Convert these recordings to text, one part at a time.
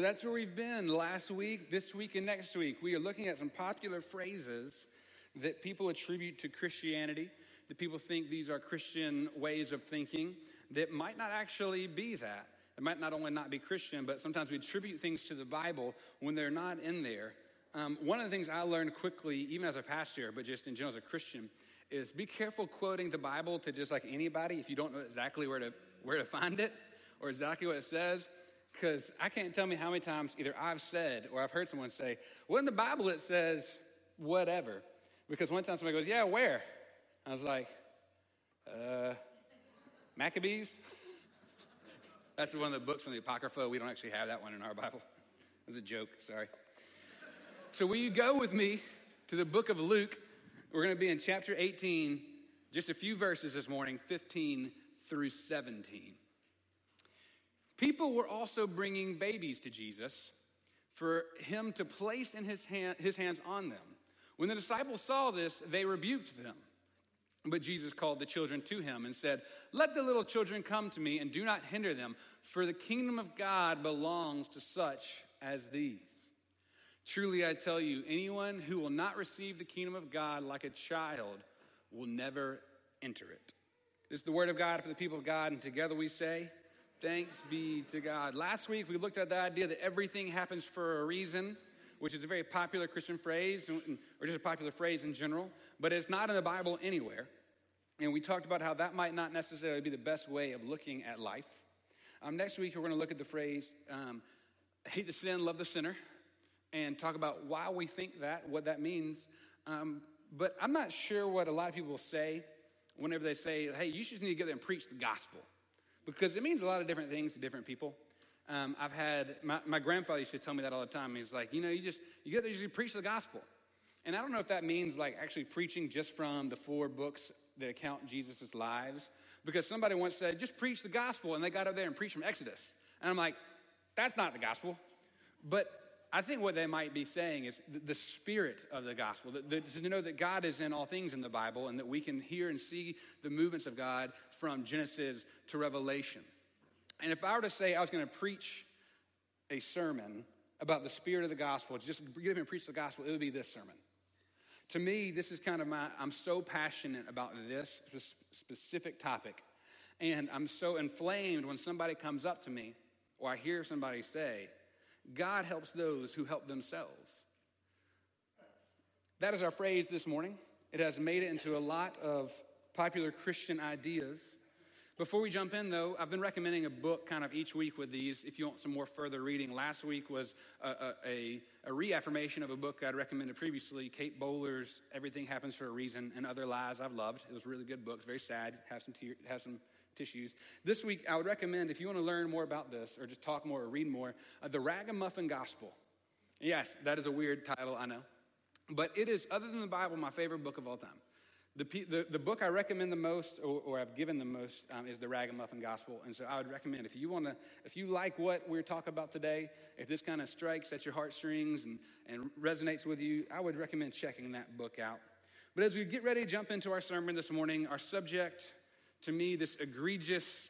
that's where we've been last week, this week, and next week. We are looking at some popular phrases that people attribute to Christianity, that people think these are Christian ways of thinking, that might not actually be that. It might not only not be Christian, but sometimes we attribute things to the Bible when they're not in there. Um, one of the things I learned quickly, even as a pastor, but just in general as a Christian, is be careful quoting the Bible to just like anybody if you don't know exactly where to, where to find it or exactly what it says because I can't tell me how many times either I've said or I've heard someone say, well, in the Bible it says whatever. Because one time somebody goes, yeah, where? I was like, uh, Maccabees? That's one of the books from the Apocrypha. We don't actually have that one in our Bible. It was a joke, sorry. So, will you go with me to the book of Luke? We're going to be in chapter 18, just a few verses this morning, 15 through 17. People were also bringing babies to Jesus for him to place in his, hand, his hands on them. When the disciples saw this, they rebuked them. But Jesus called the children to him and said, Let the little children come to me and do not hinder them, for the kingdom of God belongs to such as these. Truly, I tell you, anyone who will not receive the kingdom of God like a child will never enter it. This is the word of God for the people of God, and together we say, Thanks be to God. Last week we looked at the idea that everything happens for a reason, which is a very popular Christian phrase, or just a popular phrase in general, but it's not in the Bible anywhere. And we talked about how that might not necessarily be the best way of looking at life. Um, next week we're going to look at the phrase um, hate the sin, love the sinner, and talk about why we think that, what that means. Um, but I'm not sure what a lot of people say whenever they say, hey, you just need to get there and preach the gospel because it means a lot of different things to different people. Um, I've had my, my, grandfather used to tell me that all the time. He's like, you know, you just you get there, you preach the gospel, and I don't know if that means like actually preaching just from the four books that account Jesus' lives, because somebody once said, just preach the gospel, and they got up there and preached from Exodus, and I'm like, that's not the gospel, but I think what they might be saying is the, the spirit of the gospel, the, the, to know that God is in all things in the Bible and that we can hear and see the movements of God from Genesis to Revelation. And if I were to say I was going to preach a sermon about the spirit of the gospel, just give and preach the gospel, it would be this sermon. To me, this is kind of my, I'm so passionate about this specific topic. And I'm so inflamed when somebody comes up to me or I hear somebody say, God helps those who help themselves. That is our phrase this morning. It has made it into a lot of popular Christian ideas. Before we jump in, though, I've been recommending a book kind of each week with these if you want some more further reading. Last week was a, a, a reaffirmation of a book I'd recommended previously, Kate Bowler's Everything Happens for a Reason and Other Lies I've Loved. It was a really good book. It's very sad, have some, te- have some tissues. This week, I would recommend, if you want to learn more about this or just talk more or read more, uh, The Ragamuffin Gospel. Yes, that is a weird title, I know. But it is, other than the Bible, my favorite book of all time. The, the, the book I recommend the most, or, or I've given the most, um, is the Ragamuffin Gospel. And so I would recommend if you want to, if you like what we're talking about today, if this kind of strikes at your heartstrings and, and resonates with you, I would recommend checking that book out. But as we get ready to jump into our sermon this morning, our subject to me this egregious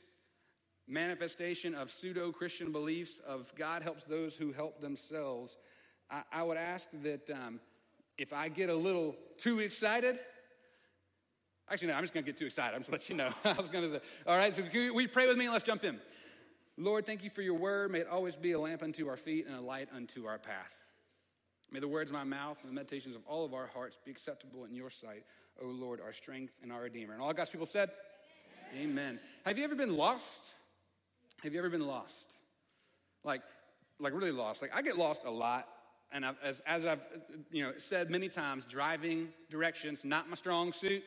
manifestation of pseudo Christian beliefs of God helps those who help themselves, I, I would ask that um, if I get a little too excited, actually, no, I'm just going to get too excited. I'm just let you know. I was going to, all right, so we pray with me and let's jump in. Lord, thank you for your word. May it always be a lamp unto our feet and a light unto our path. May the words of my mouth and the meditations of all of our hearts be acceptable in your sight, O Lord, our strength and our Redeemer. And all God's people said, Amen. Have you ever been lost? Have you ever been lost? Like, like really lost. Like I get lost a lot, and I've, as, as I've you know said many times, driving directions not my strong suit.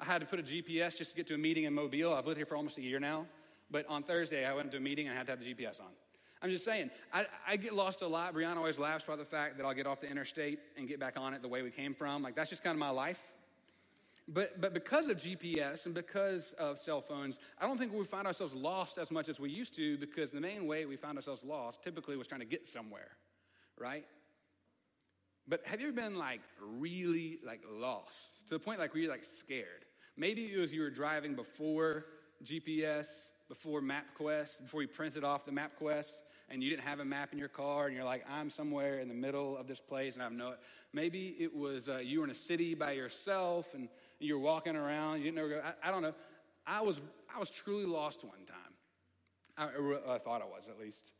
I had to put a GPS just to get to a meeting in Mobile. I've lived here for almost a year now, but on Thursday I went to a meeting and I had to have the GPS on. I'm just saying, I, I, get lost a lot. Brianna always laughs about the fact that I'll get off the interstate and get back on it the way we came from. Like, that's just kind of my life. But, but because of GPS and because of cell phones, I don't think we find ourselves lost as much as we used to because the main way we found ourselves lost typically was trying to get somewhere, right? But have you ever been like really like lost to the point like where you're like scared? Maybe it was you were driving before GPS, before MapQuest, before you printed off the MapQuest. and you didn't have a map in your car and you're like, I'm somewhere in the middle of this place and I have no, maybe it was uh, you were in a city by yourself and you were walking around, you didn't know. I, I don't know. I was, I was truly lost one time. I, I, thought I was at least.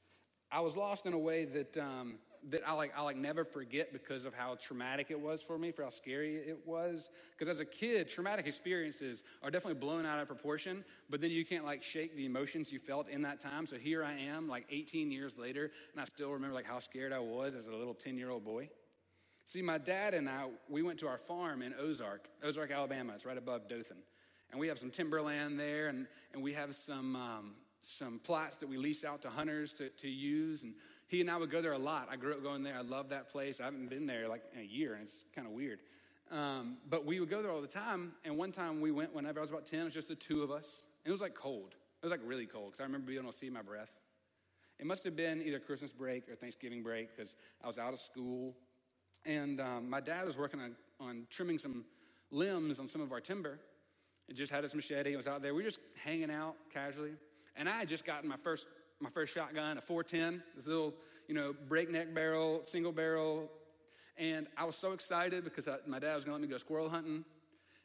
I was lost in a way that, um, that I like, I like never forget because of how traumatic it was for me, for how scary it was. Because as a kid, traumatic experiences are definitely blown out of proportion, but then you can't like shake the emotions you felt in that time. So here I am, like 18 years later, and I still remember like how scared I was as a little 10 year old boy. See, my dad and I, we went to our farm in Ozark, Ozark, Alabama. It's right above Dothan. And we have some timberland there, and, and we have some, um, some plots that we lease out to hunters to, to use. And he and I would go there a lot. I grew up going there. I love that place. I haven't been there like in a year, and it's kind of weird. Um, but we would go there all the time. And one time we went whenever I was about 10, it was just the two of us. And it was like cold. It was like really cold because I remember being able to see my breath. It must have been either Christmas break or Thanksgiving break because I was out of school. And um, my dad was working on, on trimming some limbs on some of our timber. He just had his machete. He was out there. We were just hanging out casually. And I had just gotten my first my first shotgun, a 410, this little, you know, breakneck barrel, single barrel. And I was so excited because I, my dad was going to let me go squirrel hunting.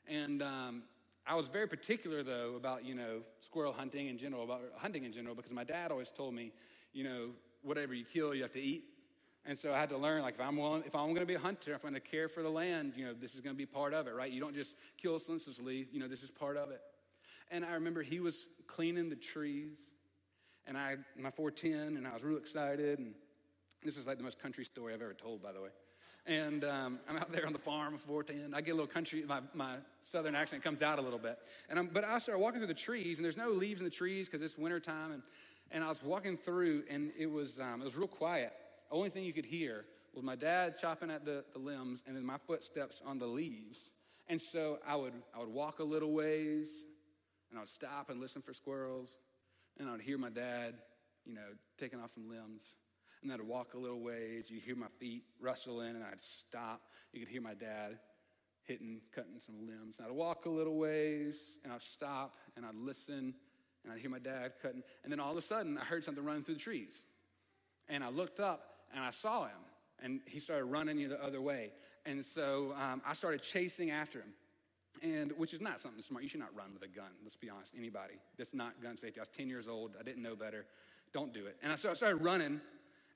And um, I was very particular, though, about, you know, squirrel hunting in general, about hunting in general, because my dad always told me, you know, whatever you kill, you have to eat. And so I had to learn, like, if I'm willing, if I'm going to be a hunter, if I'm going to care for the land, you know, this is going to be part of it, right? You don't just kill senselessly, you know, this is part of it. And I remember he was cleaning the trees and I, my 410, and I was real excited. And this is like the most country story I've ever told, by the way. And um, I'm out there on the farm of 410. I get a little country, my, my southern accent comes out a little bit. And I'm, but I started walking through the trees, and there's no leaves in the trees because it's wintertime. And, and I was walking through, and it was, um, it was real quiet. Only thing you could hear was my dad chopping at the, the limbs, and then my footsteps on the leaves. And so I would, I would walk a little ways, and I would stop and listen for squirrels and I'd hear my dad, you know, taking off some limbs. And then I'd walk a little ways. You'd hear my feet rustling, and I'd stop. You could hear my dad hitting, cutting some limbs. And I'd walk a little ways, and I'd stop, and I'd listen, and I'd hear my dad cutting. And then all of a sudden, I heard something running through the trees. And I looked up, and I saw him, and he started running the other way. And so um, I started chasing after him and which is not something smart. You should not run with a gun. Let's be honest. Anybody that's not gun safety. I was 10 years old. I didn't know better. Don't do it. And I started running,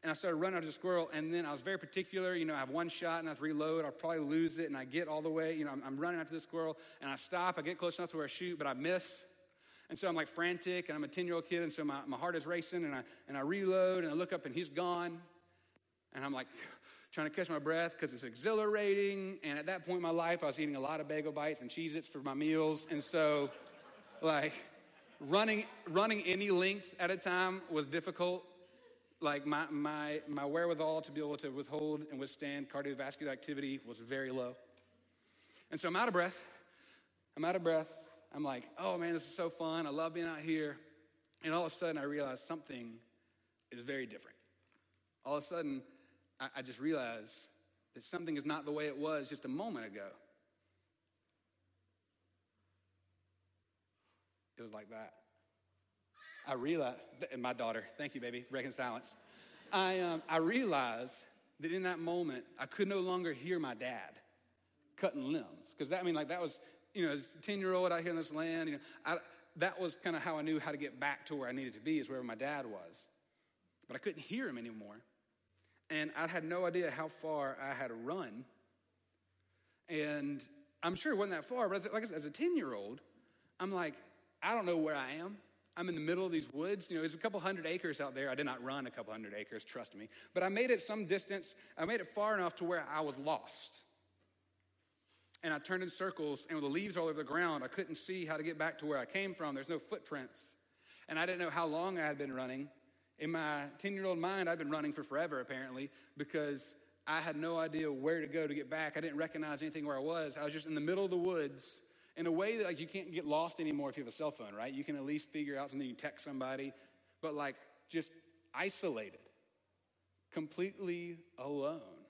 and I started running after the squirrel. And then I was very particular. You know, I have one shot, and I have to reload. I'll probably lose it, and I get all the way. You know, I'm, I'm running after the squirrel, and I stop. I get close enough to where I shoot, but I miss. And so I'm like frantic, and I'm a 10 year old kid, and so my, my heart is racing, and I, and I reload, and I look up, and he's gone. And I'm like, trying to catch my breath because it's exhilarating. And at that point in my life, I was eating a lot of bagel bites and Cheez Its for my meals. And so, like, running, running any length at a time was difficult. Like, my, my, my wherewithal to be able to withhold and withstand cardiovascular activity was very low. And so I'm out of breath. I'm out of breath. I'm like, oh man, this is so fun. I love being out here. And all of a sudden, I realize something is very different. All of a sudden, I, I just realized that something is not the way it was just a moment ago. It was like that. I realized, and my daughter, thank you, baby, breaking silence. I, um, I realized that in that moment, I could no longer hear my dad cutting limbs. Because that, I mean, like, that was, you know, as a 10 year old out here in this land, you know, I, that was kind of how I knew how to get back to where I needed to be, is wherever my dad was. But I couldn't hear him anymore. And I had no idea how far I had run. And I'm sure it wasn't that far, but as, like I said, as a 10 year old, I'm like, I don't know where I am. I'm in the middle of these woods. You know, there's a couple hundred acres out there. I did not run a couple hundred acres, trust me. But I made it some distance. I made it far enough to where I was lost. And I turned in circles, and with the leaves all over the ground, I couldn't see how to get back to where I came from. There's no footprints. And I didn't know how long I had been running. In my 10 year old mind, I'd been running for forever, apparently, because I had no idea where to go to get back. I didn't recognize anything where I was. I was just in the middle of the woods in a way that like you can't get lost anymore if you have a cell phone, right? You can at least figure out something, you text somebody, but like just isolated, completely alone.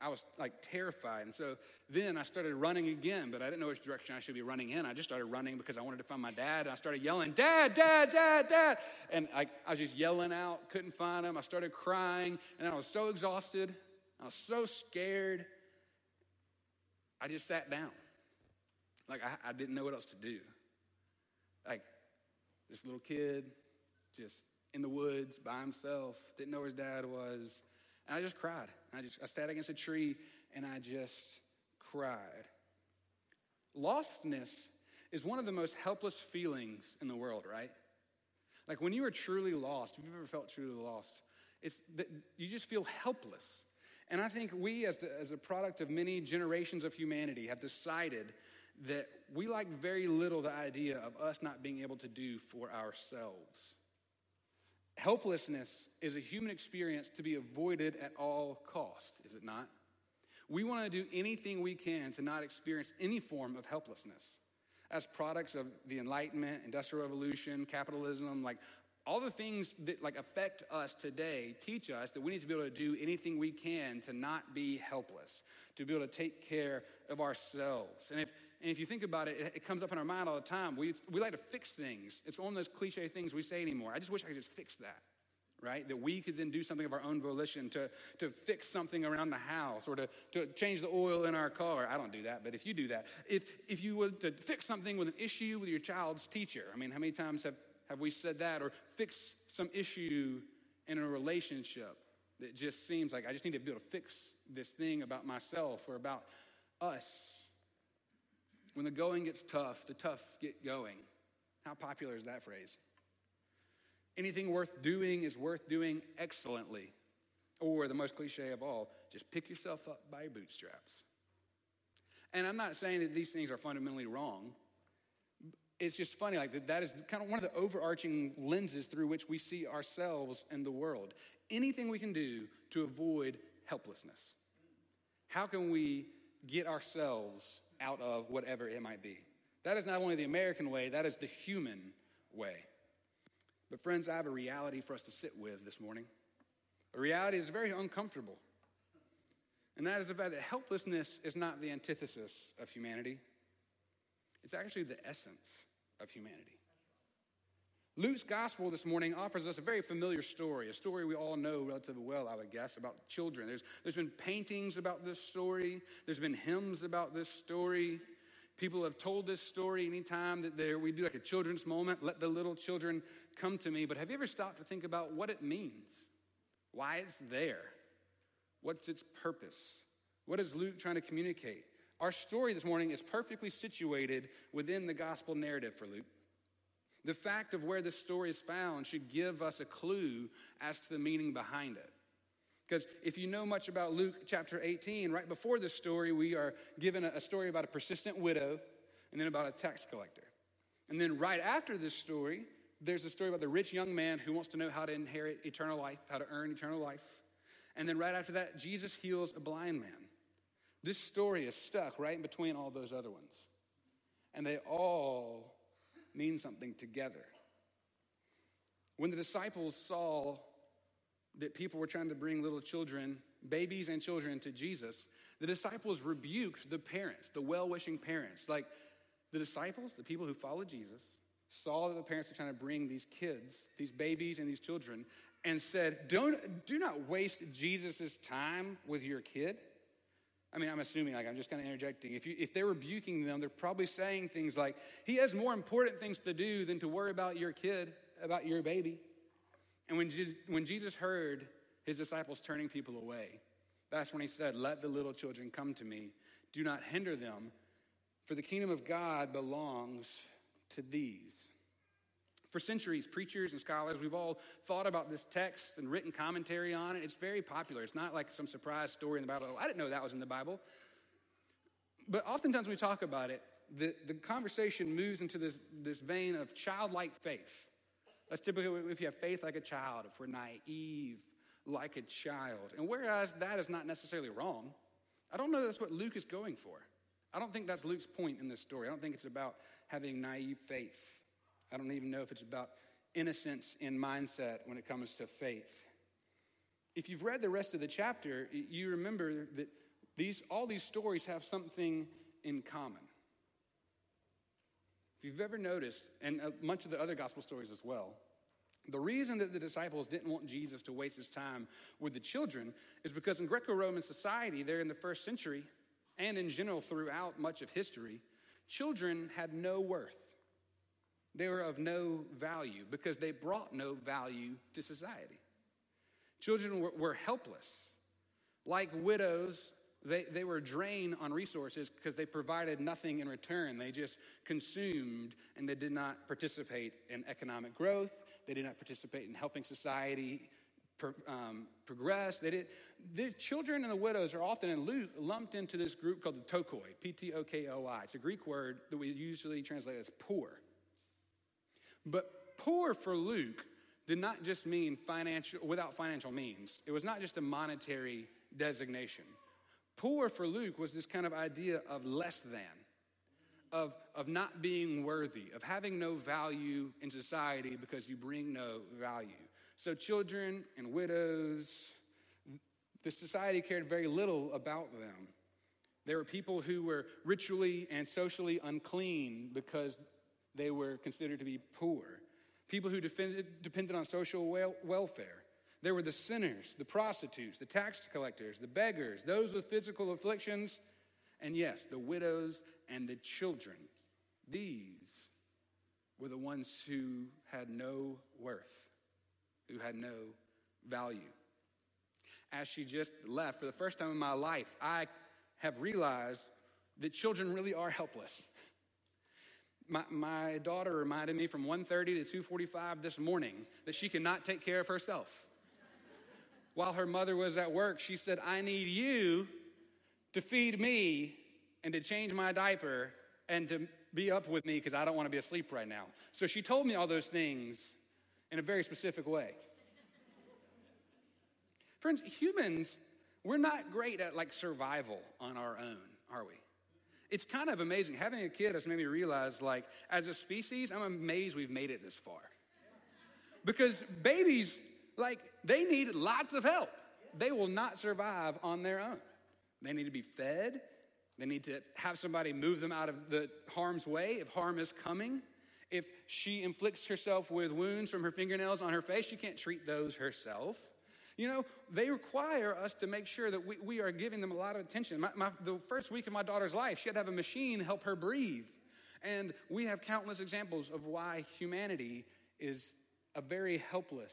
I was like terrified. And so then I started running again, but I didn't know which direction I should be running in. I just started running because I wanted to find my dad. And I started yelling, Dad, Dad, Dad, Dad. And I, I was just yelling out, couldn't find him. I started crying, and I was so exhausted. I was so scared. I just sat down. Like I, I didn't know what else to do. Like this little kid, just in the woods by himself, didn't know where his dad was. And I just cried. I just I sat against a tree and I just cried. Lostness is one of the most helpless feelings in the world, right? Like when you are truly lost, if you've ever felt truly lost, it's that you just feel helpless. And I think we, as, the, as a product of many generations of humanity, have decided that we like very little the idea of us not being able to do for ourselves. Helplessness is a human experience to be avoided at all costs, is it not? We want to do anything we can to not experience any form of helplessness. As products of the Enlightenment, Industrial Revolution, capitalism, like all the things that like affect us today teach us that we need to be able to do anything we can to not be helpless, to be able to take care of ourselves. And if and if you think about it, it, comes up in our mind all the time. We, we like to fix things. It's one of those cliche things we say anymore. I just wish I could just fix that, right? That we could then do something of our own volition to, to fix something around the house or to, to change the oil in our car. I don't do that, but if you do that, if, if you were to fix something with an issue with your child's teacher, I mean, how many times have, have we said that? Or fix some issue in a relationship that just seems like I just need to be able to fix this thing about myself or about us when the going gets tough, the tough get going. How popular is that phrase? Anything worth doing is worth doing excellently. Or the most cliche of all, just pick yourself up by your bootstraps. And I'm not saying that these things are fundamentally wrong. It's just funny, like that is kind of one of the overarching lenses through which we see ourselves and the world. Anything we can do to avoid helplessness. How can we get ourselves out of whatever it might be. That is not only the American way, that is the human way. But, friends, I have a reality for us to sit with this morning. A reality is very uncomfortable. And that is the fact that helplessness is not the antithesis of humanity, it's actually the essence of humanity. Luke's gospel this morning offers us a very familiar story, a story we all know relatively well, I would guess, about children. There's, there's been paintings about this story, there's been hymns about this story. People have told this story anytime that there, we do like a children's moment, let the little children come to me. But have you ever stopped to think about what it means? Why it's there? What's its purpose? What is Luke trying to communicate? Our story this morning is perfectly situated within the gospel narrative for Luke. The fact of where this story is found should give us a clue as to the meaning behind it. Because if you know much about Luke chapter 18, right before this story, we are given a story about a persistent widow and then about a tax collector. And then right after this story, there's a story about the rich young man who wants to know how to inherit eternal life, how to earn eternal life. And then right after that, Jesus heals a blind man. This story is stuck right in between all those other ones. And they all mean something together. When the disciples saw that people were trying to bring little children, babies and children, to Jesus, the disciples rebuked the parents, the well wishing parents. Like the disciples, the people who followed Jesus, saw that the parents were trying to bring these kids, these babies and these children, and said, Don't, Do not waste Jesus' time with your kid. I mean, I'm assuming, like, I'm just kind of interjecting. If, you, if they're rebuking them, they're probably saying things like, He has more important things to do than to worry about your kid, about your baby. And when, Je- when Jesus heard his disciples turning people away, that's when he said, Let the little children come to me. Do not hinder them, for the kingdom of God belongs to these. For centuries, preachers and scholars, we've all thought about this text and written commentary on it. It's very popular. It's not like some surprise story in the Bible. Oh, I didn't know that was in the Bible. But oftentimes when we talk about it, the, the conversation moves into this, this vein of childlike faith. That's typically if you have faith like a child, if we're naive like a child. And whereas that is not necessarily wrong, I don't know that's what Luke is going for. I don't think that's Luke's point in this story. I don't think it's about having naive faith. I don't even know if it's about innocence in mindset when it comes to faith. If you've read the rest of the chapter, you remember that these, all these stories have something in common. If you've ever noticed, and uh, much of the other gospel stories as well, the reason that the disciples didn't want Jesus to waste his time with the children is because in Greco Roman society, there in the first century, and in general throughout much of history, children had no worth. They were of no value because they brought no value to society. Children were, were helpless. Like widows, they, they were drained on resources because they provided nothing in return. They just consumed and they did not participate in economic growth. They did not participate in helping society pro, um, progress. They did. The children and the widows are often in lumped into this group called the tokoi, P T O K O I. It's a Greek word that we usually translate as poor. But poor for Luke did not just mean financial without financial means. It was not just a monetary designation. Poor for Luke was this kind of idea of less than, of, of not being worthy, of having no value in society because you bring no value. So, children and widows, the society cared very little about them. There were people who were ritually and socially unclean because they were considered to be poor, people who defended, depended on social wel- welfare. There were the sinners, the prostitutes, the tax collectors, the beggars, those with physical afflictions, and yes, the widows and the children. These were the ones who had no worth, who had no value. As she just left, for the first time in my life, I have realized that children really are helpless. My, my daughter reminded me from 1.30 to 2.45 this morning that she cannot take care of herself while her mother was at work, she said, I need you to feed me and to change my diaper and to be up with me because I don't want to be asleep right now. So she told me all those things in a very specific way. Friends, humans, we're not great at like survival on our own, are we? It's kind of amazing. Having a kid has made me realize, like, as a species, I'm amazed we've made it this far. Because babies like, they need lots of help. They will not survive on their own. They need to be fed. They need to have somebody move them out of the harm's way if harm is coming. If she inflicts herself with wounds from her fingernails on her face, she can't treat those herself. You know, they require us to make sure that we, we are giving them a lot of attention. My, my, the first week of my daughter's life, she had to have a machine help her breathe. And we have countless examples of why humanity is a very helpless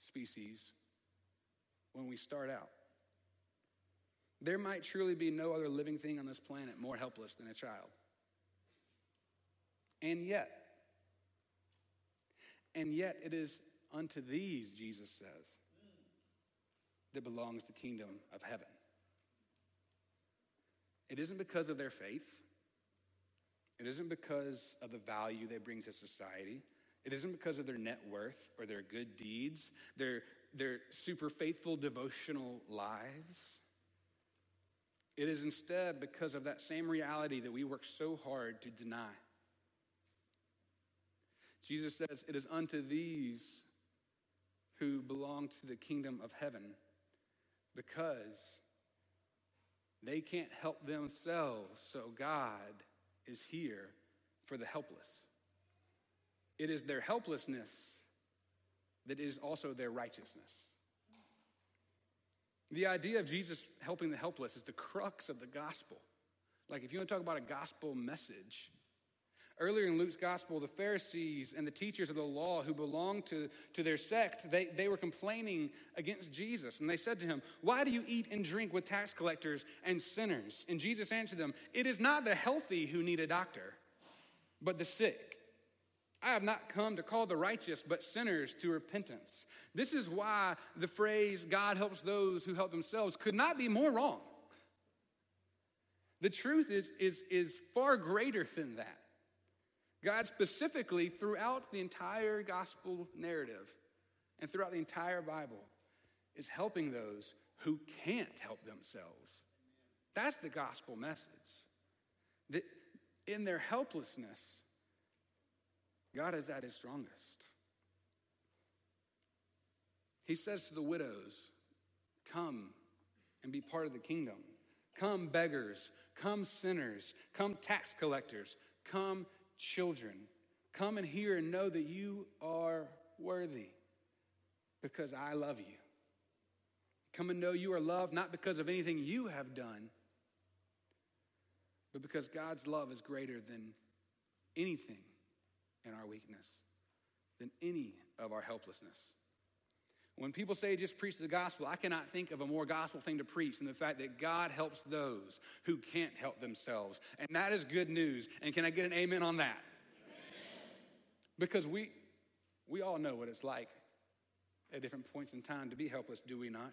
species when we start out. There might truly be no other living thing on this planet more helpless than a child. And yet, and yet it is unto these, Jesus says, that belongs to the kingdom of heaven. It isn't because of their faith. It isn't because of the value they bring to society. It isn't because of their net worth or their good deeds, their, their super faithful devotional lives. It is instead because of that same reality that we work so hard to deny. Jesus says, It is unto these who belong to the kingdom of heaven because they can't help themselves, so God is here for the helpless. It is their helplessness that is also their righteousness. The idea of Jesus helping the helpless is the crux of the gospel. Like, if you want to talk about a gospel message, earlier in Luke's gospel, the Pharisees and the teachers of the law who belonged to, to their sect, they, they were complaining against Jesus. And they said to him, Why do you eat and drink with tax collectors and sinners? And Jesus answered them, It is not the healthy who need a doctor, but the sick. I have not come to call the righteous, but sinners to repentance. This is why the phrase, God helps those who help themselves, could not be more wrong. The truth is, is, is far greater than that. God specifically, throughout the entire gospel narrative and throughout the entire Bible, is helping those who can't help themselves. That's the gospel message. That in their helplessness, God is at his strongest. He says to the widows, Come and be part of the kingdom. Come, beggars. Come, sinners. Come, tax collectors. Come, children. Come and hear and know that you are worthy because I love you. Come and know you are loved not because of anything you have done, but because God's love is greater than anything in our weakness, than any of our helplessness. When people say just preach the gospel, I cannot think of a more gospel thing to preach than the fact that God helps those who can't help themselves. And that is good news. And can I get an amen on that? Amen. Because we, we all know what it's like at different points in time to be helpless, do we not?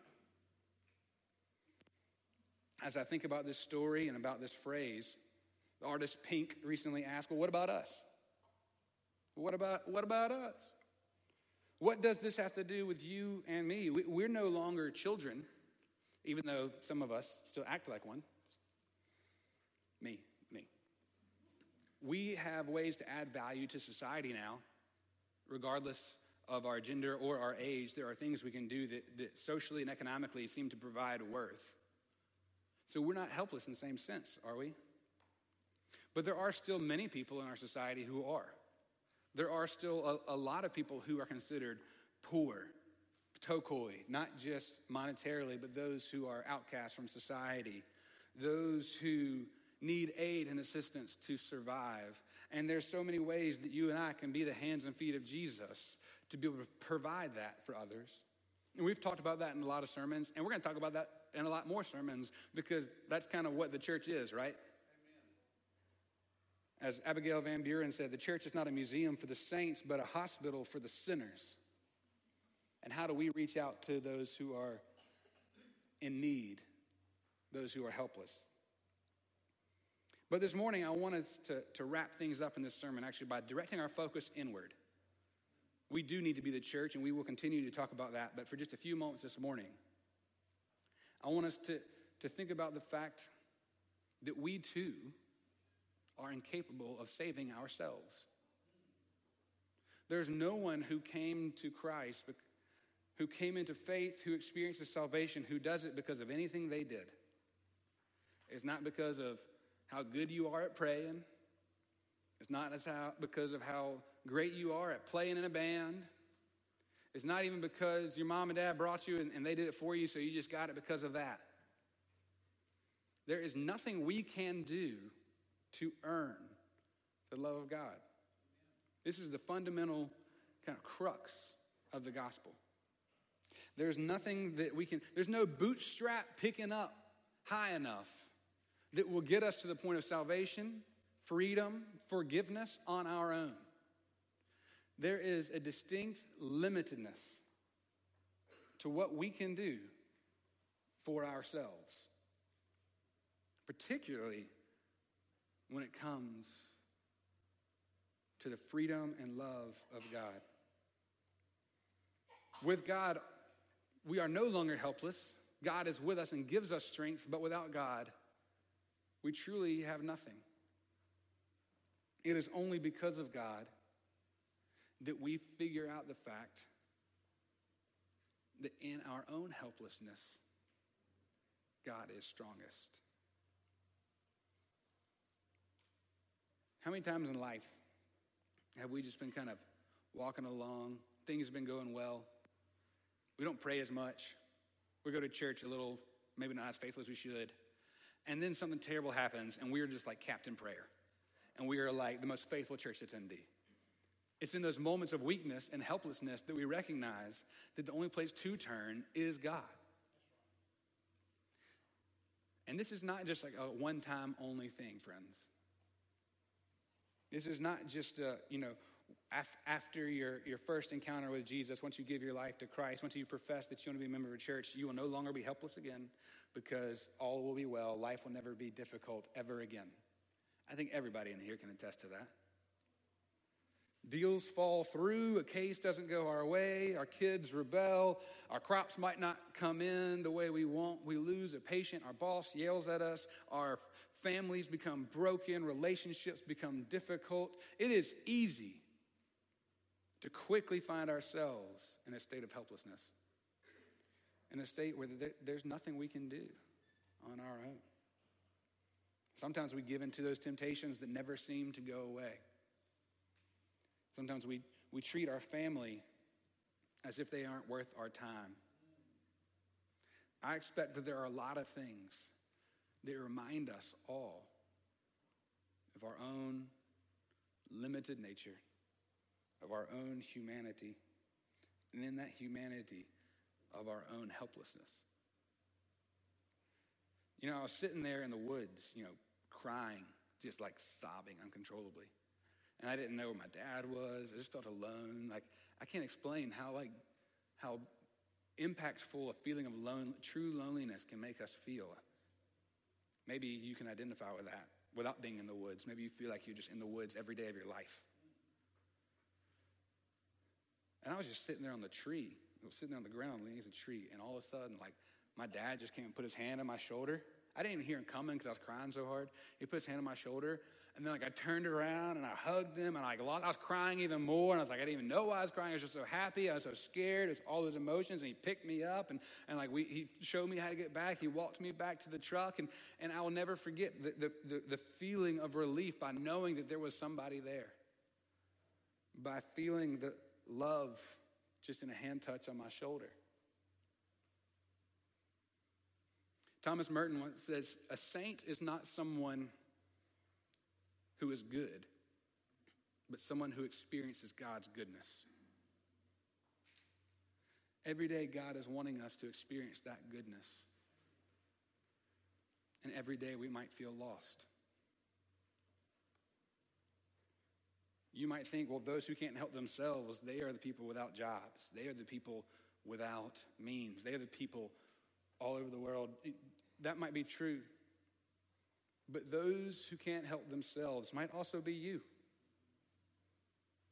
As I think about this story and about this phrase, the artist Pink recently asked, Well, what about us? What about, what about us? What does this have to do with you and me? We're no longer children, even though some of us still act like one. Me, me. We have ways to add value to society now, regardless of our gender or our age. There are things we can do that, that socially and economically seem to provide worth. So we're not helpless in the same sense, are we? But there are still many people in our society who are. There are still a, a lot of people who are considered poor, tokoi, not just monetarily, but those who are outcasts from society, those who need aid and assistance to survive. And there's so many ways that you and I can be the hands and feet of Jesus to be able to provide that for others. And we've talked about that in a lot of sermons, and we're going to talk about that in a lot more sermons because that's kind of what the church is, right? As Abigail Van Buren said, the church is not a museum for the saints, but a hospital for the sinners. And how do we reach out to those who are in need, those who are helpless? But this morning, I want us to, to wrap things up in this sermon actually by directing our focus inward. We do need to be the church, and we will continue to talk about that. But for just a few moments this morning, I want us to, to think about the fact that we too are incapable of saving ourselves. There's no one who came to Christ, who came into faith, who experiences salvation, who does it because of anything they did. It's not because of how good you are at praying. It's not as how, because of how great you are at playing in a band. It's not even because your mom and dad brought you and, and they did it for you, so you just got it because of that. There is nothing we can do to earn the love of God. This is the fundamental kind of crux of the gospel. There's nothing that we can, there's no bootstrap picking up high enough that will get us to the point of salvation, freedom, forgiveness on our own. There is a distinct limitedness to what we can do for ourselves, particularly when it comes to the freedom and love of God. With God, we are no longer helpless. God is with us and gives us strength, but without God, we truly have nothing. It is only because of God that we figure out the fact that in our own helplessness, God is strongest. How many times in life have we just been kind of walking along? Things have been going well. We don't pray as much. We go to church a little, maybe not as faithful as we should. And then something terrible happens, and we're just like Captain Prayer. And we are like the most faithful church attendee. It's in those moments of weakness and helplessness that we recognize that the only place to turn is God. And this is not just like a one time only thing, friends. This is not just, a, you know, af- after your, your first encounter with Jesus, once you give your life to Christ, once you profess that you want to be a member of a church, you will no longer be helpless again because all will be well. Life will never be difficult ever again. I think everybody in here can attest to that. Deals fall through, a case doesn't go our way, our kids rebel, our crops might not come in the way we want, we lose a patient, our boss yells at us, our families become broken, relationships become difficult. It is easy to quickly find ourselves in a state of helplessness, in a state where there's nothing we can do on our own. Sometimes we give into those temptations that never seem to go away. Sometimes we, we treat our family as if they aren't worth our time. I expect that there are a lot of things that remind us all of our own limited nature, of our own humanity, and in that humanity, of our own helplessness. You know, I was sitting there in the woods, you know, crying, just like sobbing uncontrollably. And I didn't know where my dad was. I just felt alone. Like, I can't explain how, like, how impactful a feeling of lone, true loneliness can make us feel. Maybe you can identify with that without being in the woods. Maybe you feel like you're just in the woods every day of your life. And I was just sitting there on the tree. I was sitting there on the ground leaning against a tree, and all of a sudden, like, my dad just came and put his hand on my shoulder. I didn't even hear him coming because I was crying so hard. He put his hand on my shoulder, and then like I turned around and I hugged him, and I, lost, I was crying even more. And I was like, I didn't even know why I was crying. I was just so happy. I was so scared. It's all those emotions, and he picked me up, and, and like we, he showed me how to get back. He walked me back to the truck, and, and I will never forget the, the, the, the feeling of relief by knowing that there was somebody there, by feeling the love just in a hand touch on my shoulder. Thomas Merton once says, A saint is not someone who is good, but someone who experiences God's goodness. Every day, God is wanting us to experience that goodness. And every day, we might feel lost. You might think, well, those who can't help themselves, they are the people without jobs. They are the people without means. They are the people all over the world. That might be true. But those who can't help themselves might also be you.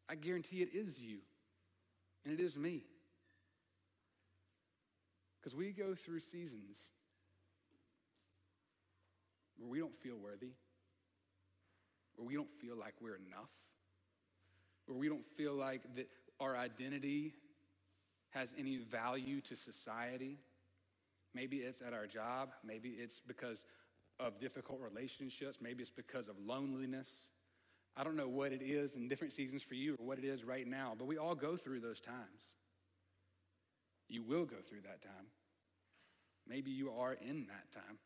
I guarantee it is you, and it is me. Because we go through seasons where we don't feel worthy, where we don't feel like we're enough, where we don't feel like that our identity has any value to society. Maybe it's at our job, maybe it's because of difficult relationships. Maybe it's because of loneliness. I don't know what it is in different seasons for you or what it is right now, but we all go through those times. You will go through that time. Maybe you are in that time.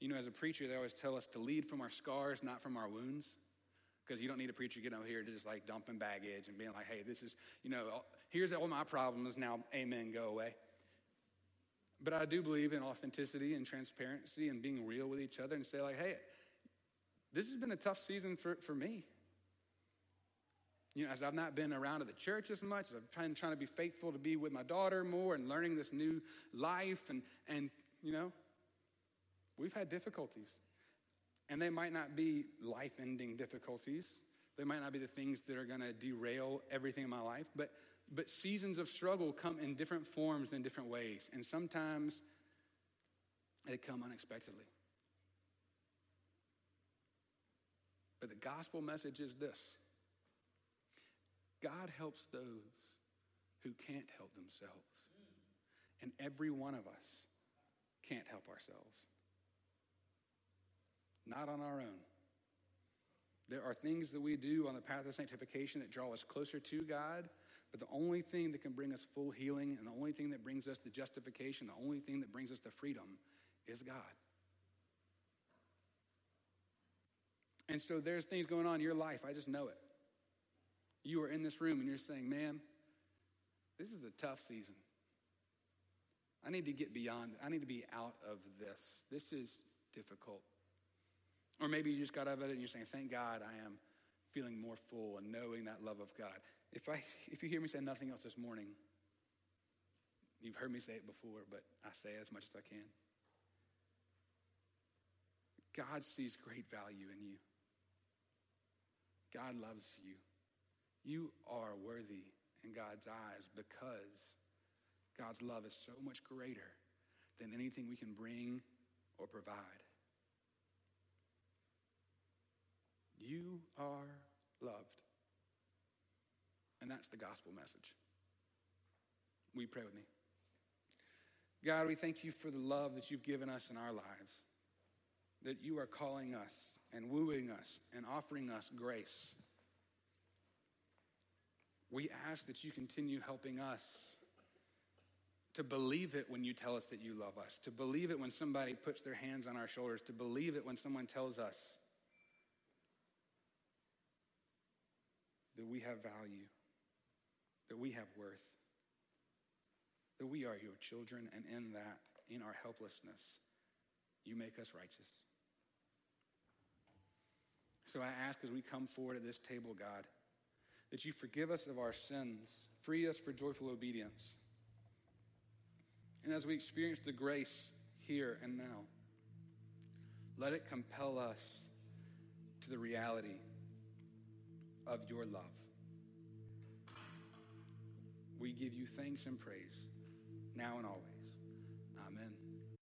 You know, as a preacher, they always tell us to lead from our scars, not from our wounds. Because you don't need a preacher getting over here to just like dumping baggage and being like, hey, this is, you know, here's all my problems. Now, amen, go away. But I do believe in authenticity and transparency and being real with each other and say, like, hey, this has been a tough season for, for me. You know, as I've not been around to the church as much, as I'm trying, trying to be faithful to be with my daughter more and learning this new life, and, and you know, we've had difficulties. And they might not be life ending difficulties. They might not be the things that are going to derail everything in my life, but but seasons of struggle come in different forms in different ways, and sometimes they come unexpectedly. But the gospel message is this God helps those who can't help themselves. And every one of us can't help ourselves. Not on our own. There are things that we do on the path of sanctification that draw us closer to God but the only thing that can bring us full healing and the only thing that brings us the justification, the only thing that brings us the freedom is God. And so there's things going on in your life. I just know it. You are in this room and you're saying, man, this is a tough season. I need to get beyond, I need to be out of this. This is difficult. Or maybe you just got out of it and you're saying, thank God I am feeling more full and knowing that love of God. If, I, if you hear me say nothing else this morning, you've heard me say it before, but I say as much as I can. God sees great value in you. God loves you. You are worthy in God's eyes because God's love is so much greater than anything we can bring or provide. You are loved. And that's the gospel message. Will you pray with me? God, we thank you for the love that you've given us in our lives. that you are calling us and wooing us and offering us grace. We ask that you continue helping us to believe it when you tell us that you love us, to believe it when somebody puts their hands on our shoulders, to believe it when someone tells us that we have value, that we have worth, that we are your children, and in that, in our helplessness, you make us righteous. So I ask as we come forward at this table, God, that you forgive us of our sins, free us for joyful obedience. And as we experience the grace here and now, let it compel us to the reality of your love. We give you thanks and praise now and always. Amen.